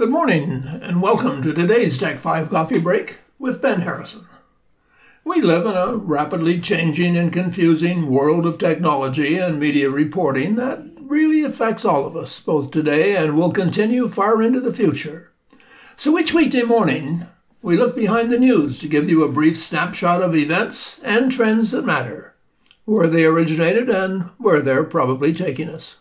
Good morning, and welcome to today's Tech 5 Coffee Break with Ben Harrison. We live in a rapidly changing and confusing world of technology and media reporting that really affects all of us, both today and will continue far into the future. So each weekday morning, we look behind the news to give you a brief snapshot of events and trends that matter, where they originated and where they're probably taking us.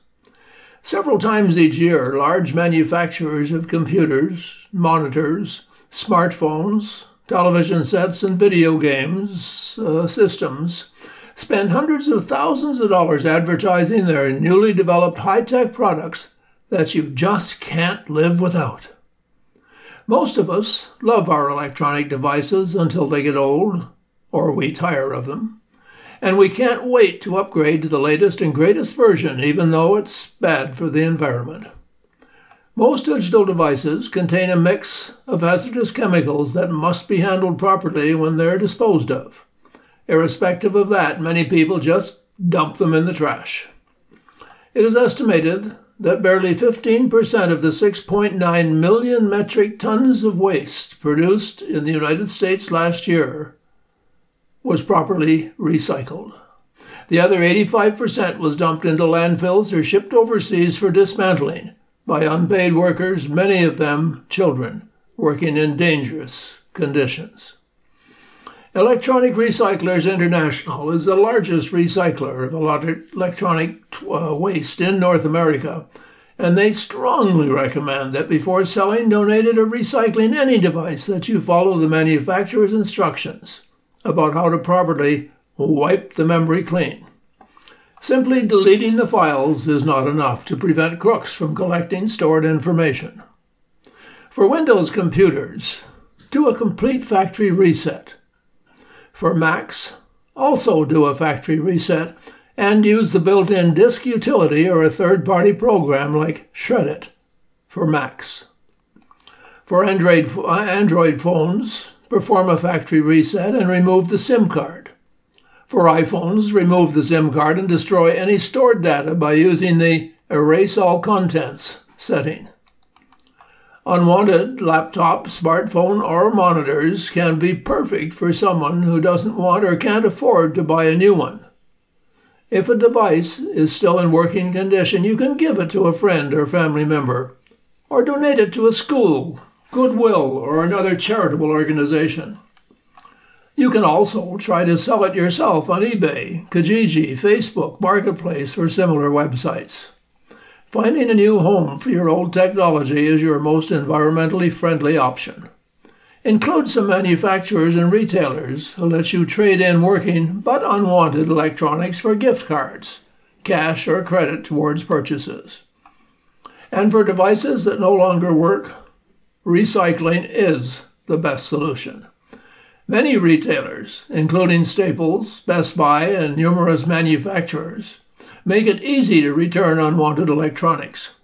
Several times each year, large manufacturers of computers, monitors, smartphones, television sets, and video games uh, systems spend hundreds of thousands of dollars advertising their newly developed high tech products that you just can't live without. Most of us love our electronic devices until they get old, or we tire of them. And we can't wait to upgrade to the latest and greatest version, even though it's bad for the environment. Most digital devices contain a mix of hazardous chemicals that must be handled properly when they're disposed of. Irrespective of that, many people just dump them in the trash. It is estimated that barely 15% of the 6.9 million metric tons of waste produced in the United States last year was properly recycled. The other 85% was dumped into landfills or shipped overseas for dismantling by unpaid workers, many of them children, working in dangerous conditions. Electronic Recyclers International is the largest recycler of electronic uh, waste in North America, and they strongly recommend that before selling, donating, or recycling any device that you follow the manufacturer's instructions about how to properly wipe the memory clean. Simply deleting the files is not enough to prevent crooks from collecting stored information. For Windows computers, do a complete factory reset for Macs, also do a factory reset and use the built in disk utility or a third party program like Shred-it for Macs. For Android, uh, Android phones, perform a factory reset and remove the SIM card. For iPhones, remove the SIM card and destroy any stored data by using the Erase All Contents setting. Unwanted laptop, smartphone, or monitors can be perfect for someone who doesn't want or can't afford to buy a new one. If a device is still in working condition, you can give it to a friend or family member, or donate it to a school, Goodwill, or another charitable organization. You can also try to sell it yourself on eBay, Kijiji, Facebook, Marketplace, or similar websites. Finding a new home for your old technology is your most environmentally friendly option. Include some manufacturers and retailers who let you trade in working but unwanted electronics for gift cards, cash or credit towards purchases. And for devices that no longer work, recycling is the best solution. Many retailers, including Staples, Best Buy, and numerous manufacturers, make it easy to return unwanted electronics.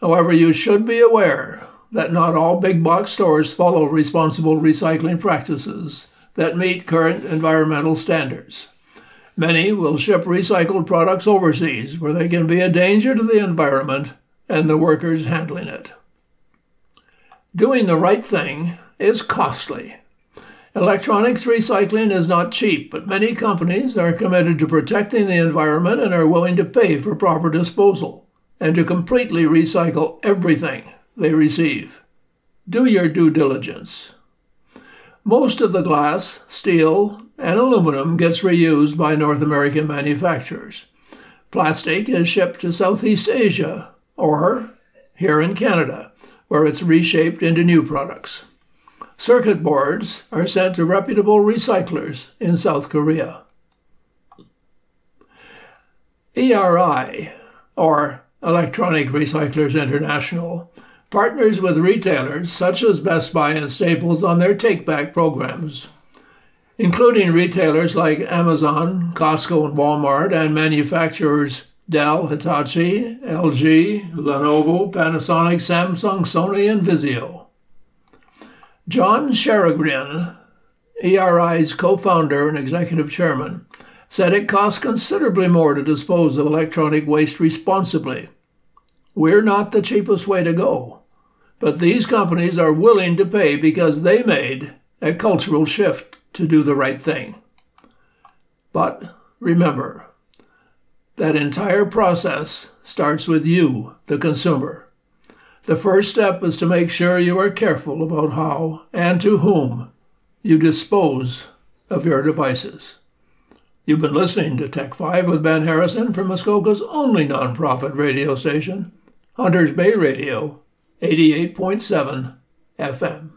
However, you should be aware that not all big box stores follow responsible recycling practices that meet current environmental standards. Many will ship recycled products overseas where they can be a danger to the environment and the workers handling it. Doing the right thing is costly Electronics recycling is not cheap, but many companies are committed to protecting the environment and are willing to pay for proper disposal and to completely recycle everything they receive. Do your due diligence. Most of the glass, steel, and aluminum gets reused by North American manufacturers. Plastic is shipped to Southeast Asia or here in Canada, where it's reshaped into new products. Circuit boards are sent to reputable recyclers in South Korea. ERI, or Electronic Recyclers International, partners with retailers such as Best Buy and Staples on their take back programs, including retailers like Amazon, Costco, and Walmart, and manufacturers Dell, Hitachi, LG, Lenovo, Panasonic, Samsung, Sony, and Vizio. John Shegerian, ERI's co founder and executive chairman, said it costs considerably more to dispose of electronic waste responsibly. We're not the cheapest way to go. But these companies are willing to pay because they made a cultural shift to do the right thing. But remember, that entire process starts with you, the consumer. The first step is to make sure you are careful about how and to whom you dispose of your devices. You've been listening to Tech 5 with Ben Harrison from Muskoka's only nonprofit radio station, Hunters Bay Radio, 88.7 FM.